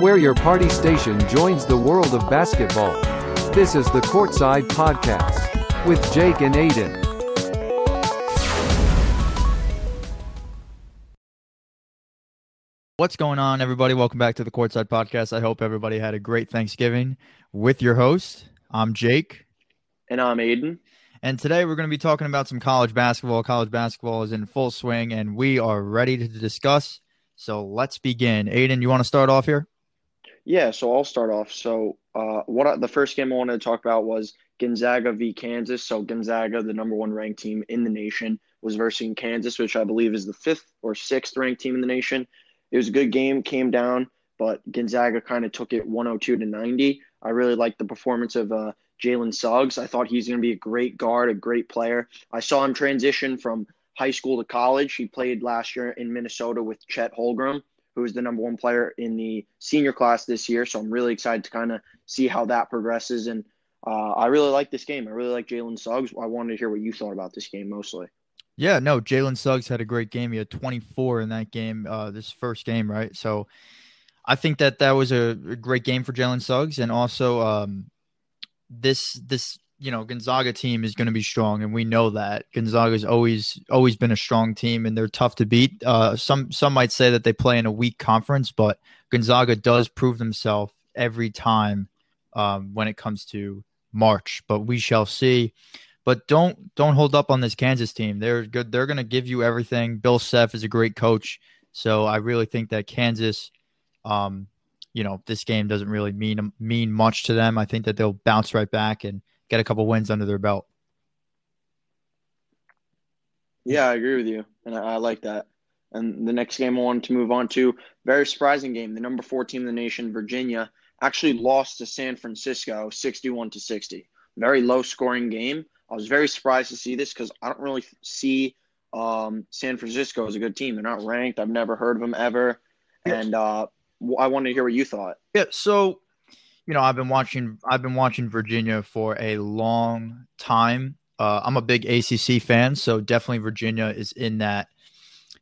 Where your party station joins the world of basketball. This is the Courtside Podcast with Jake and Aidan. What's going on, everybody? Welcome back to the Courtside Podcast. I hope everybody had a great Thanksgiving with your host. I'm Jake. And I'm Aidan. And today we're going to be talking about some college basketball. College basketball is in full swing, and we are ready to discuss. So let's begin. Aidan, you want to start off here? Yeah, so I'll start off. So, uh, what I, the first game I wanted to talk about was Gonzaga v Kansas. So, Gonzaga, the number one ranked team in the nation, was versus Kansas, which I believe is the fifth or sixth ranked team in the nation. It was a good game, came down, but Gonzaga kind of took it 102 to 90. I really liked the performance of uh, Jalen Suggs. I thought he's going to be a great guard, a great player. I saw him transition from high school to college. He played last year in Minnesota with Chet Holmgren, who is the number one player in the senior class this year. So I'm really excited to kind of see how that progresses. And uh, I really like this game. I really like Jalen Suggs. I wanted to hear what you thought about this game mostly. Yeah, no, Jalen Suggs had a great game. He had 24 in that game, uh, this first game, right? So I think that that was a great game for Jalen Suggs. And also, um, this this you know Gonzaga team is going to be strong, and we know that Gonzaga's always always been a strong team, and they're tough to beat. Uh, some some might say that they play in a weak conference, but Gonzaga does prove themselves every time um, when it comes to March. But we shall see. But don't don't hold up on this Kansas team. They're good. They're going to give you everything. Bill Self is a great coach, so I really think that Kansas um, you know this game doesn't really mean mean much to them. I think that they'll bounce right back and get a couple wins under their belt. Yeah, I agree with you, and I, I like that. And the next game I wanted to move on to very surprising game. The number four team in the nation, Virginia, actually lost to San Francisco, sixty-one to sixty. Very low scoring game. I was very surprised to see this because I don't really see um, San Francisco as a good team. They're not ranked. I've never heard of them ever, and uh, I wanted to hear what you thought. Yeah, so you know, I've been watching I've been watching Virginia for a long time. Uh, I'm a big ACC fan, so definitely Virginia is in that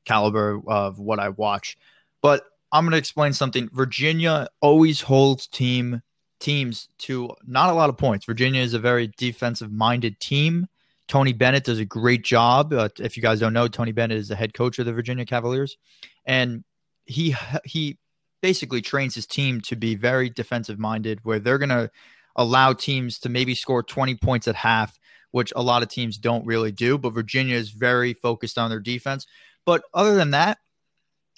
caliber of what I watch. But I'm going to explain something. Virginia always holds team teams to not a lot of points. Virginia is a very defensive minded team. Tony Bennett does a great job. Uh, if you guys don't know, Tony Bennett is the head coach of the Virginia Cavaliers, and he he basically trains his team to be very defensive minded, where they're going to allow teams to maybe score 20 points at half, which a lot of teams don't really do. But Virginia is very focused on their defense. But other than that,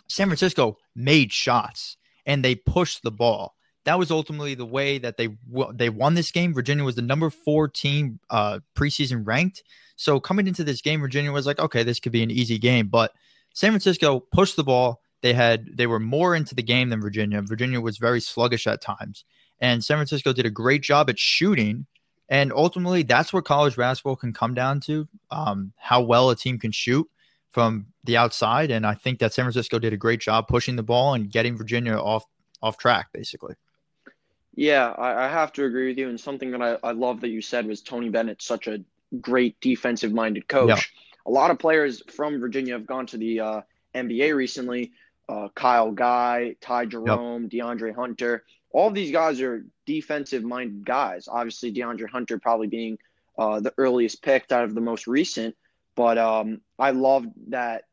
San Francisco made shots and they pushed the ball. That was ultimately the way that they they won this game. Virginia was the number four team uh, preseason ranked. So coming into this game, Virginia was like, okay, this could be an easy game. But San Francisco pushed the ball, they had they were more into the game than Virginia. Virginia was very sluggish at times, and San Francisco did a great job at shooting. And ultimately, that's what college basketball can come down to: um, how well a team can shoot from the outside. And I think that San Francisco did a great job pushing the ball and getting Virginia off off track, basically. Yeah, I, I have to agree with you. And something that I, I love that you said was Tony Bennett, such a great defensive minded coach. Yeah. A lot of players from Virginia have gone to the uh, NBA recently, uh, Kyle Guy, Ty Jerome, yep. DeAndre Hunter. All these guys are defensive minded guys. Obviously, DeAndre Hunter probably being uh, the earliest picked out of the most recent. But um, I love that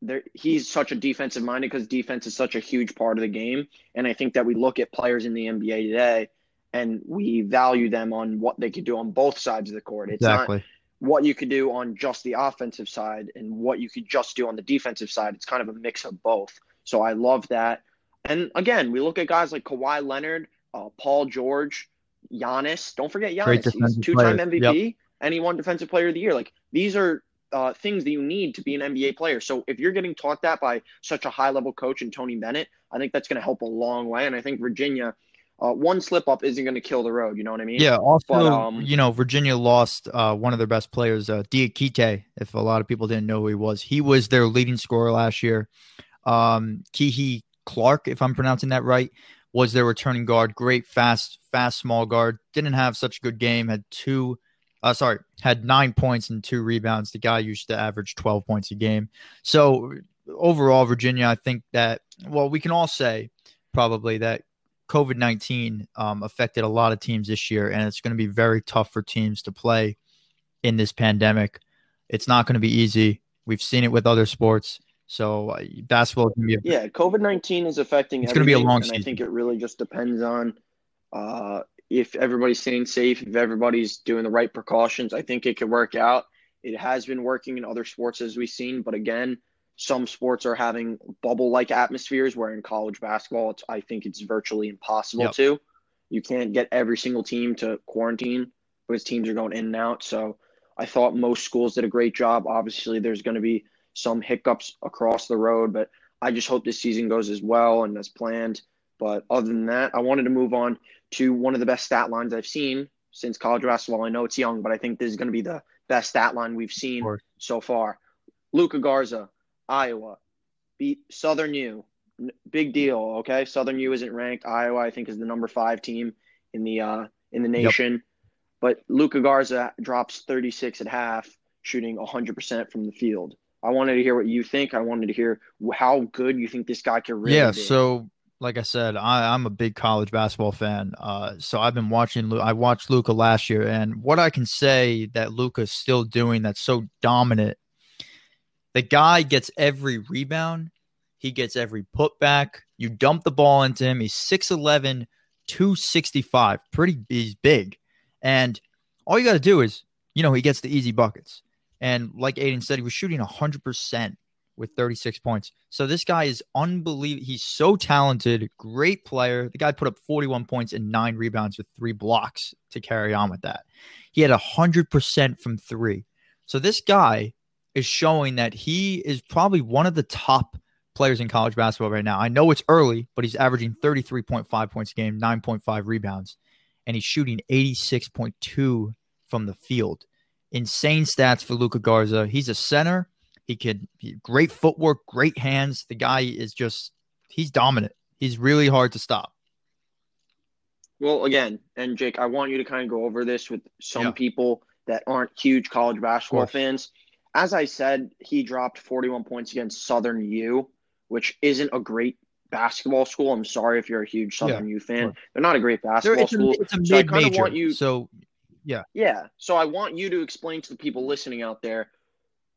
there, he's such a defensive minded because defense is such a huge part of the game. And I think that we look at players in the NBA today and we value them on what they could do on both sides of the court. It's exactly. not what you could do on just the offensive side and what you could just do on the defensive side. It's kind of a mix of both. So I love that. And again, we look at guys like Kawhi Leonard, uh, Paul George, Giannis. Don't forget Giannis. He's two-time MVP yep. and he won Defensive Player of the Year. Like these are uh, things that you need to be an NBA player. So if you're getting taught that by such a high-level coach and Tony Bennett, I think that's going to help a long way. And I think Virginia uh, one slip up isn't going to kill the road. You know what I mean? Yeah. Also, but, um, you know, Virginia lost uh, one of their best players, uh, Diakite. If a lot of people didn't know who he was, he was their leading scorer last year. Um, Kihei Clark, if I'm pronouncing that right, was their returning guard. Great, fast, fast, small guard. Didn't have such a good game. Had two Uh, sorry, had nine points and two rebounds. The guy used to average 12 points a game. So overall, Virginia, I think that, well, we can all say probably that COVID 19 um, affected a lot of teams this year, and it's going to be very tough for teams to play in this pandemic. It's not going to be easy. We've seen it with other sports. So uh, basketball can be a, yeah. COVID nineteen is affecting. It's going to be a long season. I think it really just depends on uh, if everybody's staying safe, if everybody's doing the right precautions. I think it could work out. It has been working in other sports as we've seen, but again, some sports are having bubble-like atmospheres. Where in college basketball, I think it's virtually impossible Yep. to. You can't get every single team to quarantine because teams are going in and out. So I thought most schools did a great job. Obviously, there's going to be some hiccups across the road, but I just hope this season goes as well and as planned. But other than that, I wanted to move on to one of the best stat lines I've seen since college basketball. I know it's young, but I think this is going to be the best stat line we've seen so far. Luka Garza, Iowa, beat Southern U. N- Big deal, okay? Southern U isn't ranked. Iowa, I think, is the number five team in the uh, in the Yep. nation. But Luka Garza drops 36 at half, shooting 100% from the field. I wanted to hear what you think. I wanted to hear how good you think this guy can really be. yeah. be. So like I said, I, I'm a big college basketball fan. Uh, so I've been watching. I watched Luka last year, and what I can say that Luka's still doing that's so dominant. The guy gets every rebound. He gets every putback. You dump the ball into him. He's 6'11, 265. Pretty, he's big. And all you got to do is, you know, he gets the easy buckets. And like Aidan said, he was shooting 100% with 36 points. So this guy is unbelievable. He's so talented, great player. The guy put up 41 points and nine rebounds with three blocks to carry on with that. He had 100% from three. So this guy is showing that he is probably one of the top players in college basketball right now. I know it's early, but he's averaging 33.5 points a game, 9.5 rebounds, and he's shooting 86.2 from the field. Insane stats for Luka Garza. He's a center. He could he, great footwork, great hands. The guy is just he's dominant. He's really hard to stop. Well, again, and Jake, I want you to kind of go over this with some Yeah. people that aren't huge college basketball fans. As I said, he dropped 41 points against Southern U, which isn't a great basketball school. I'm sorry if you're a huge Southern U fan. They're not a great basketball it's a, school. it's a So I kinda mid-major. want you- so Yeah. Yeah. So I want you to explain to the people listening out there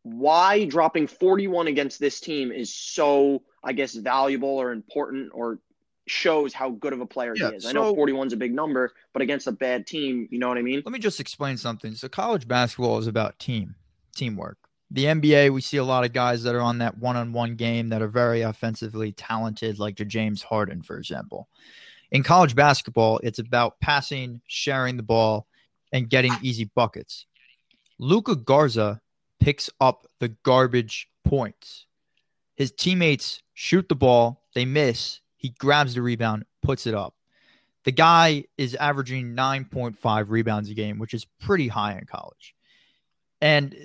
why dropping 41 against this team is so, I guess, valuable or important or shows how good of a player Yeah, he is. I know 41 is a big number, but against a bad team, you know what I mean? let me just explain something. So college basketball is about team, teamwork. The NBA, we see a lot of guys that are on that one-on-one game that are very offensively talented, like James Harden, for example. In college basketball, it's about passing, sharing the ball, and getting easy buckets. Luka Garza picks up the garbage points. His teammates shoot the ball, they miss, he grabs the rebound, puts it up. The guy is averaging 9.5 rebounds a game, which is pretty high in college. And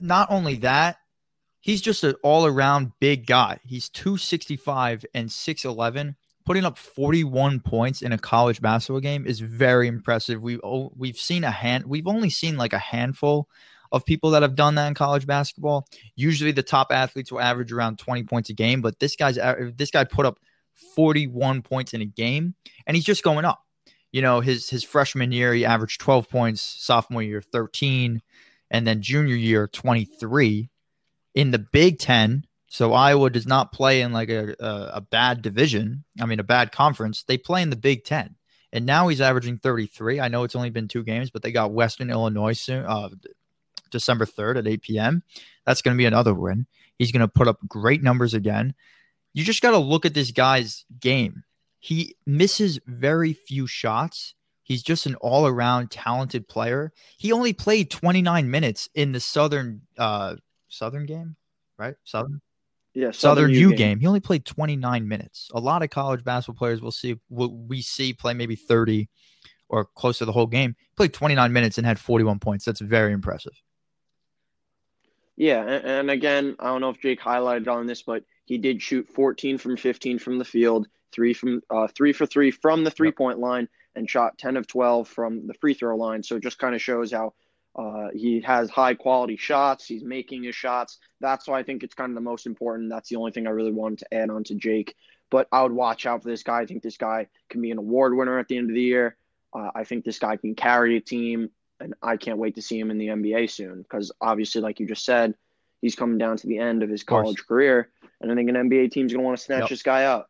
not only that, he's just an all around big guy. He's 265 and 6'11. Putting up 41 points in a college basketball game is very impressive. We've, oh, we've seen a hand, we've only seen like a handful of people that have done that in college basketball. Usually the top athletes will average around 20 points a game, but this guy's uh, this guy put up 41 points in a game and he's just going up. You know, his his freshman year he averaged 12 points, sophomore year 13, and then junior year 23 in the Big 10. So Iowa does not play in like a, a a bad division. I mean a bad conference. They play in the Big 10. And now he's averaging 33. I know it's only been two games, but they got Western Illinois soon, uh, December 3rd at 8 p.m. That's going to be another win. He's going to put up great numbers again. You just got to look at this guy's game. He misses very few shots. He's just an all around talented player. He only played 29 minutes in the Southern uh Southern game, right? Southern Yeah, Southern U game. He only played 29 minutes. A lot of college basketball players will see what we see play maybe 30 or close to the whole game. He played 29 minutes and had 41 points. That's very impressive. Yeah, and, and again, I don't know if Jake highlighted on this, but he did shoot 14 from 15 from the field, three from uh, three for three from the three point line, and shot 10 of 12 from the free throw line. So it just kind of shows how Uh, he has high quality shots. He's making his shots. That's why I think it's kind of the most important. That's the only thing I really wanted to add on to Jake. But I would watch out for this guy. I think this guy can be an award winner at the end of the year. Uh, I think this guy can carry a team, and I can't wait to see him in the NBA soon because obviously, like you just said, he's coming down to the end of his college of career, and I think an NBA team's going to want to snatch yep. this guy up.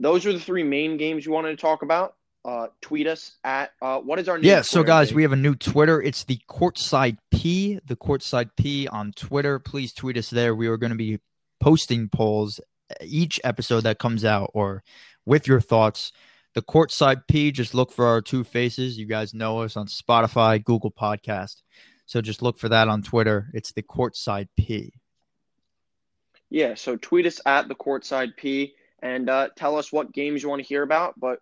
Those are the three main games you wanted to talk about. Uh, tweet us at uh, what is our new yeah. So guys, we have a new Twitter. It's the Courtside P, the Courtside P on Twitter. Please tweet us there. We are going to be posting polls each episode that comes out, or with your thoughts. The Courtside P. Just look for our two faces. You guys know us on Spotify, Google Podcast. So just look for that on Twitter. It's the Courtside P. Yeah. So tweet us at the Courtside P and uh, tell us what games you want to hear about. But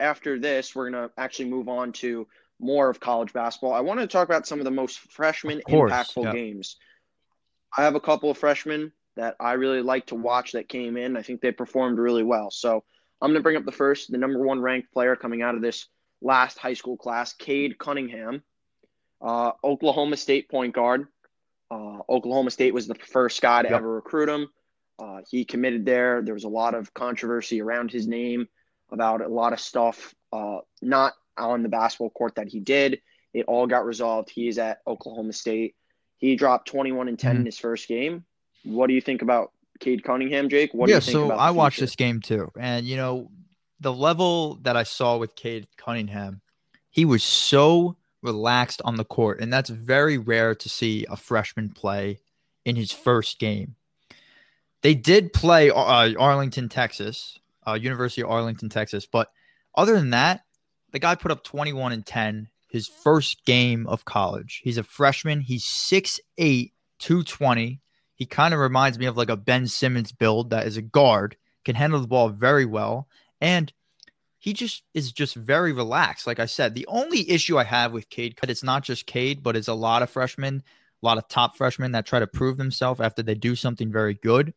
after this, we're going to actually move on to more of college basketball. I want to talk about some of the most freshman course, impactful yeah. games. I have a couple of freshmen that I really like to watch that came in. I think they performed really well. So I'm going to bring up the first, the number one ranked player coming out of this last high school class, Cade Cunningham, uh, Oklahoma State point guard. Uh, Oklahoma State was the first guy to yep. ever recruit him. Uh, he committed there. There was a lot of controversy around his name about a lot of stuff, uh, not on the basketball court that he did. It all got resolved. He's at Oklahoma State. He dropped 21 and 10 mm-hmm. in his first game. What do you think about Cade Cunningham, Jake? What yeah, so I watched this game too. And, you know, the level that I saw with Cade Cunningham, he was so relaxed on the court. And that's very rare to see a freshman play in his first game. They did play uh, Arlington, Texas, uh, University of Arlington, Texas. But other than that, the guy put up 21 and 10 his first game of college. He's a freshman. He's 6'8, 220. He kind of reminds me of like a Ben Simmons build that is a guard, can handle the ball very well. And he just is just very relaxed. Like I said, the only issue I have with Cade, it's not just Cade, but it's a lot of freshmen, a lot of top freshmen that try to prove themselves after they do something very good.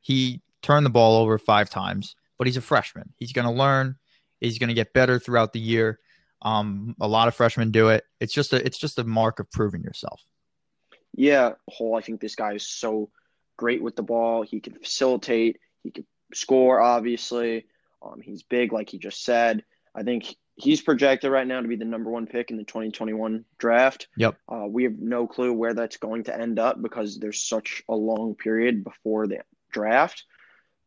He turned the ball over five times, but he's a freshman. He's going to learn. He's going to get better throughout the year. Um, a lot of freshmen do it. It's just a it's just a mark of proving yourself. Yeah, whole. I think this guy is so great with the ball. He can facilitate. He can score. Obviously, um, he's big, like he just said. I think he's projected right now to be the number one pick in the 2021 draft. Yep. Uh, we have no clue where that's going to end up because there's such a long period before the draft.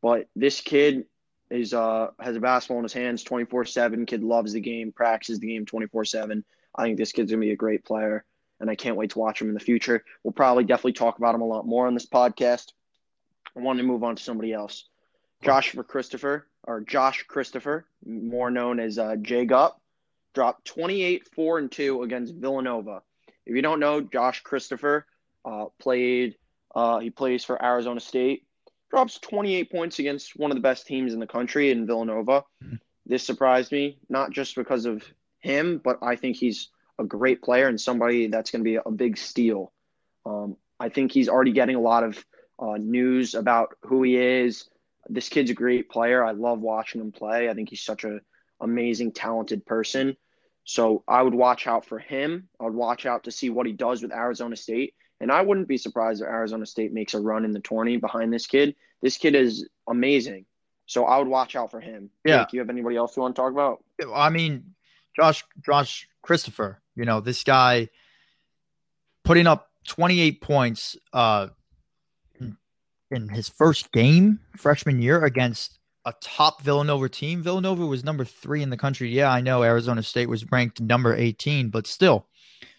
But this kid is uh has a basketball in his hands 24/7. Kid loves the game, practices the game 24/7. I think this kid's to be a great player and I can't wait to watch him in the future. We'll probably definitely talk about him a lot more on this podcast. I want to move on to somebody else. Joshua Christopher, or Josh Christopher, more known as uh, J Gup, dropped 28 4 and 2 against Villanova. If you don't know, Josh Christopher uh, played, uh, he plays for Arizona State drops 28 points against one of the best teams in the country in Villanova. Mm-hmm. This surprised me, not just because of him, but I think he's a great player and somebody that's going to be a big steal. Um, I think he's already getting a lot of uh, news about who he is. This kid's a great player. I love watching him play. I think he's such an amazing, talented person. So I would watch out for him. I would watch out to see what he does with Arizona State. And I wouldn't be surprised if Arizona State makes a run in the tourney behind this kid. This kid is amazing. So I would watch out for him. Yeah. Do you have anybody else you want to talk about? I mean, Josh Josh Christopher, you know, this guy putting up 28 points uh in his first game freshman year against a top Villanova team. Villanova was number 3 in the country. Yeah, I know Arizona State was ranked number 18, but still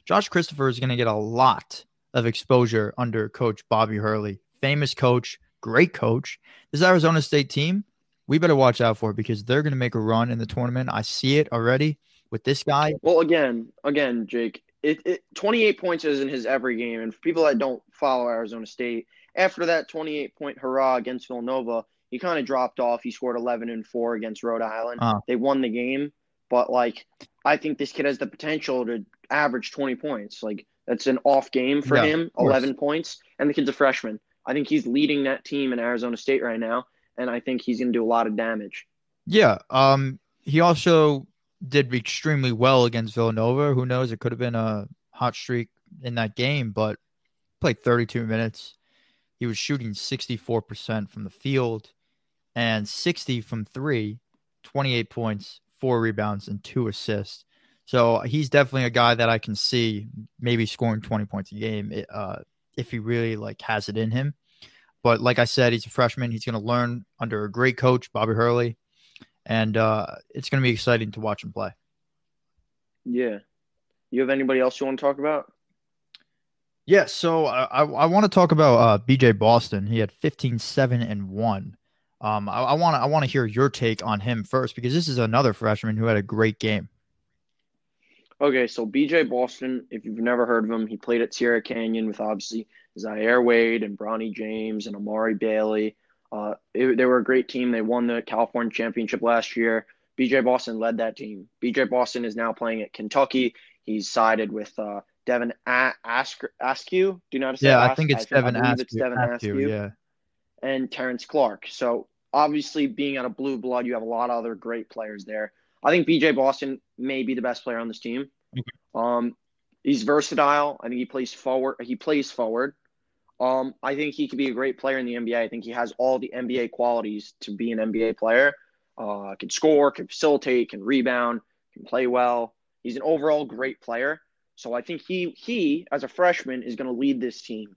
Josh Christopher is going to get a lot of exposure under coach Bobby Hurley. Famous coach, great coach. This Arizona State team, we better watch out for because they're going to make a run in the tournament. I see it already with this guy. Well, again, again, Jake, it, it 28 points isn't his every game. And for people that don't follow Arizona State, after that 28 point hurrah against Villanova, he kind of dropped off. He scored 11 and 4 against Rhode Island. Uh, they won the game, but like I think this kid has the potential to average 20 points. Like that's an off game for yeah, him, 11 points, and the kid's a freshman. I think he's leading that team in Arizona State right now, and I think he's going to do a lot of damage. Yeah. Um. He also did extremely well against Villanova. Who knows? It could have been a hot streak in that game, but played 32 minutes. He was shooting 64% from the field and 60 from three, 28 points, four rebounds, and two assists. So he's definitely a guy that I can see maybe scoring 20 points a game uh, if he really like has it in him. But like I said, he's a freshman. He's going to learn under a great coach, Bobby Hurley, and uh, it's going to be exciting to watch him play. Yeah. You have anybody else you want to talk about? Yeah, so I, I, I want to talk about uh, BJ Boston. He had 15, 7, and 1. Um, I want to I want to hear your take on him first because this is another freshman who had a great game. Okay, so BJ Boston, if you've never heard of him, he played at Sierra Canyon with obviously Zaire Wade and Bronny James and Amari Bailey. Uh, it, they were a great team. They won the California championship last year. BJ Boston led that team. BJ Boston is now playing at Kentucky. He's sided with uh, Devin a- Ask- Askew. Do you know how to say Yeah, Ask- I think it's I Devin believe It's Devin Askew, Askew Yeah. and Terrence Clarke. So obviously, being out of blue blood, you have a lot of other great players there. I think BJ Boston may be the best player on this team. Um, he's versatile. I think he plays forward. He plays forward. Um, I think he could be a great player in the NBA. I think he has all the NBA qualities to be an NBA player. Uh, can score, can facilitate, can rebound, can play well. He's an overall great player. So I think he he as a freshman is going to lead this team.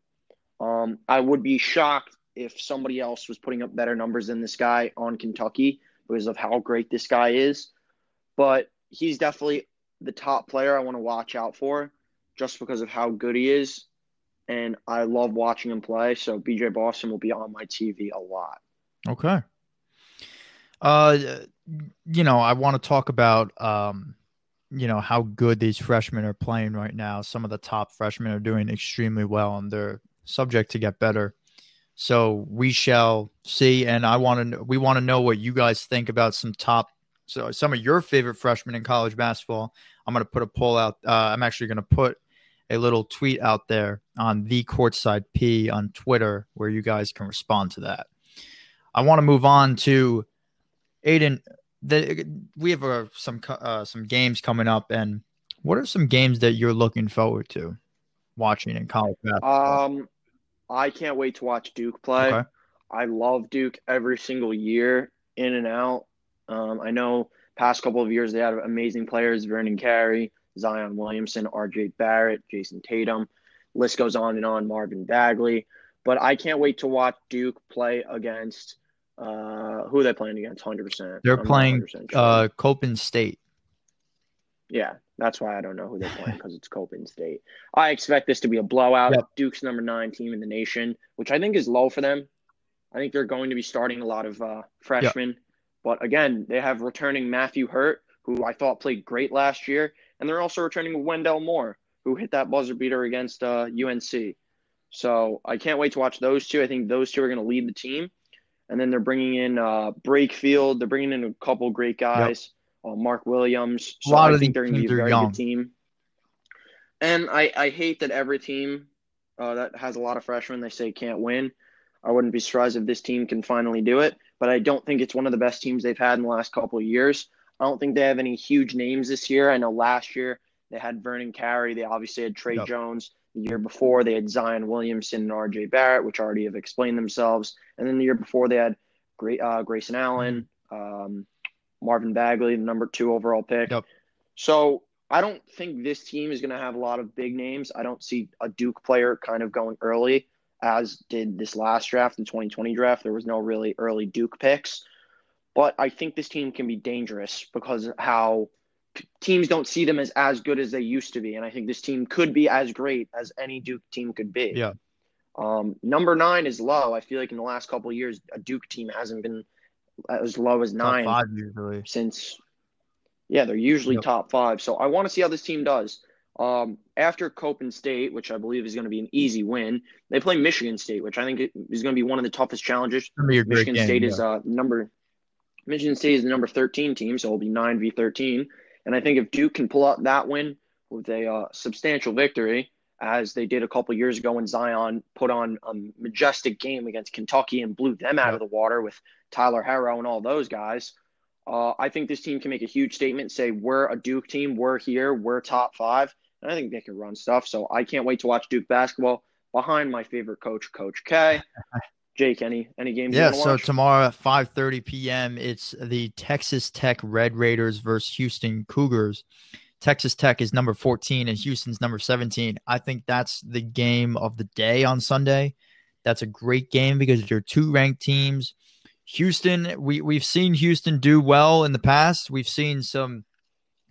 Um, I would be shocked if somebody else was putting up better numbers than this guy on Kentucky because of how great this guy is. But he's definitely the top player I want to watch out for just because of how good he is. And I love watching him play. So BJ Boston will be on my TV a lot. Okay. Uh, you know, I want to talk about um, you know, how good these freshmen are playing right now. Some of the top freshmen are doing extremely well, and they're subject to get better. So we shall see. And I want to, we want to know what you guys think about some top, so some of your favorite freshmen in college basketball. I'm going to put a poll out. Uh, I'm actually going to put a little tweet out there on the courtside P on Twitter where you guys can respond to that. I want to move on to Aidan. The, we have uh, some uh, some games coming up, and what are some games that you're looking forward to watching in college basketball? Um, I can't wait to watch Duke play. Okay. I love Duke every single year, in and out. Um, I know past couple of years they had amazing players: Vernon Carey, Zion Williamson, R.J. Barrett, Jayson Tatum. List goes on and on. Marvin Bagley. But I can't wait to watch Duke play against uh, who are they playing against? Hundred percent. They're playing uh, Coppin State. Yeah, that's why I don't know who they're playing because it's Coppin State. I expect this to be a blowout. Yep. Duke's number nine team in the nation, which I think is low for them. I think they're going to be starting a lot of uh, freshmen. But again, they have returning Matthew Hurt, who I thought played great last year, and they're also returning Wendell Moore, who hit that buzzer beater against uh, UNC. So I can't wait to watch those two. I think those two are going to lead the team. And then they're bringing in uh, Brakefield. They're bringing in a couple great guys. Uh, Mark Williams. So A lot I of think they're going to be a very young. good team. And I, I hate that every team uh, that has a lot of freshmen they say can't win. I wouldn't be surprised if this team can finally do it, but I don't think it's one of the best teams they've had in the last couple of years. I don't think they have any huge names this year. I know last year they had Vernon Carey. They obviously had Tre Yep. Jones. The year before they had Zion Williamson and R.J. Barrett, which already have explained themselves. And then the year before they had Great uh, Grayson Allen, um, Marvin Bagley, the number two overall pick. Yep. So I don't think this team is going to have a lot of big names. I don't see a Duke player kind of going early, as did this last draft, the 2020 draft. There was no really early Duke picks. But I think this team can be dangerous because of how teams don't see them as as good as they used to be. And I think this team could be as great as any Duke team could be. Yeah. Um, number nine is low. I feel like in the last couple of years, a Duke team hasn't been as low as Top nine five usually. since yeah they're usually Yep. top five so i want to see how this team does um, after coppin state which i believe is going to be an easy win they play michigan state which i think is going to be one of the toughest challenges. It's gonna be a great michigan game, state yeah. is uh, number michigan state is the number 13 team so it'll be 9v13 and i think if duke can pull out that win with a uh, substantial victory as they did a couple years ago when zion put on a majestic game against kentucky and blew them out of the water with tyler herro and all those guys uh, I think this team can make a huge statement, say we're a Duke team, we're here, we're top five, and I think they can run stuff. So I can't wait to watch Duke basketball behind my favorite coach, Coach K. Jake, any any games? Yeah, so tomorrow at 5:30 p.m. it's the Texas Tech Red Raiders versus Houston Cougars. Texas Tech is number 14 and Houston's number 17. I think that's the game of the day on Sunday. That's a great game because they're two ranked teams. Houston, we we've seen Houston do well in the past. We've seen some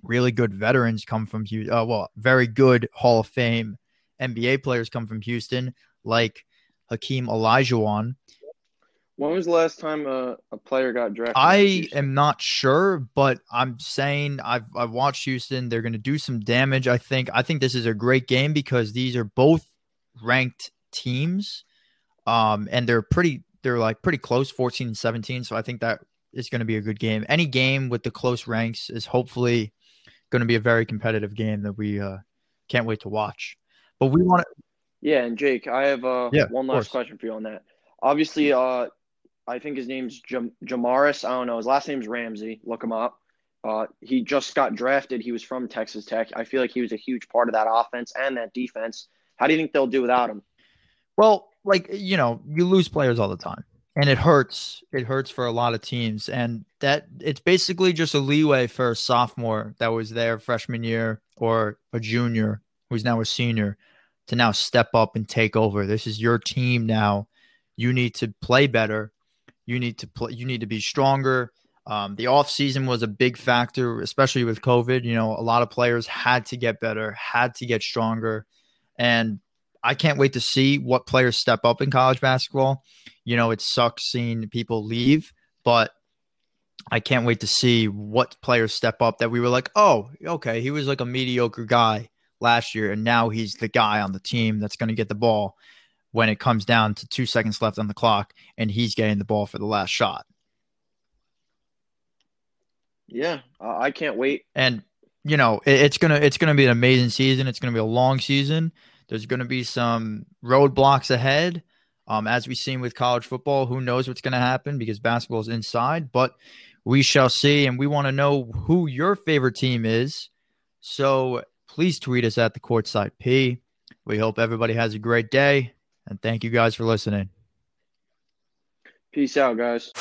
really good veterans come from Houston. Uh, well, very good Hall of Fame NBA players come from Houston, like Hakeem Olajuwon. When was the last time a, a player got drafted? I am not sure, but I'm saying I've I've watched Houston. They're going to do some damage. I think. I think this is a great game because these are both ranked teams, um, and they're pretty. They're like pretty close, 14 and 17. So I think that is going to be a good game. Any game with the close ranks is hopefully going to be a very competitive game that we uh, can't wait to watch. But we want to. Yeah, and Jake, I have uh, yeah, one last question for you on that. Obviously, uh, I think his name's Jam- Jamaris. I don't know. His last name's Ramsey. Look him up. Uh, he just got drafted. He was from Texas Tech. I feel like he was a huge part of that offense and that defense. How do you think they'll do without him? Well, like you know, you lose players all the time, and it hurts. It hurts for a lot of teams, and that it's basically just a leeway for a sophomore that was there freshman year or a junior who's now a senior to now step up and take over. This is your team now. You need to play better. You need to play. You need to be stronger. Um, the off season was a big factor, especially with COVID. You know, a lot of players had to get better, had to get stronger, and I can't wait to see what players step up in college basketball. You know, it sucks seeing people leave, but I can't wait to see what players step up that we were like, oh, okay, he was like a mediocre guy last year, and now he's the guy on the team that's going to get the ball when it comes down to two seconds left on the clock, and he's getting the ball for the last shot. Yeah, uh, I can't wait. And you know, it, it's gonna it's gonna be an amazing season. It's gonna be a long season. There's gonna be some roadblocks ahead. Um, as we've seen with college football, who knows what's going to happen because basketball is inside, but we shall see. And we want to know who your favorite team is. So please tweet us at the courtside P. We hope everybody has a great day. And thank you guys for listening. Peace out, guys.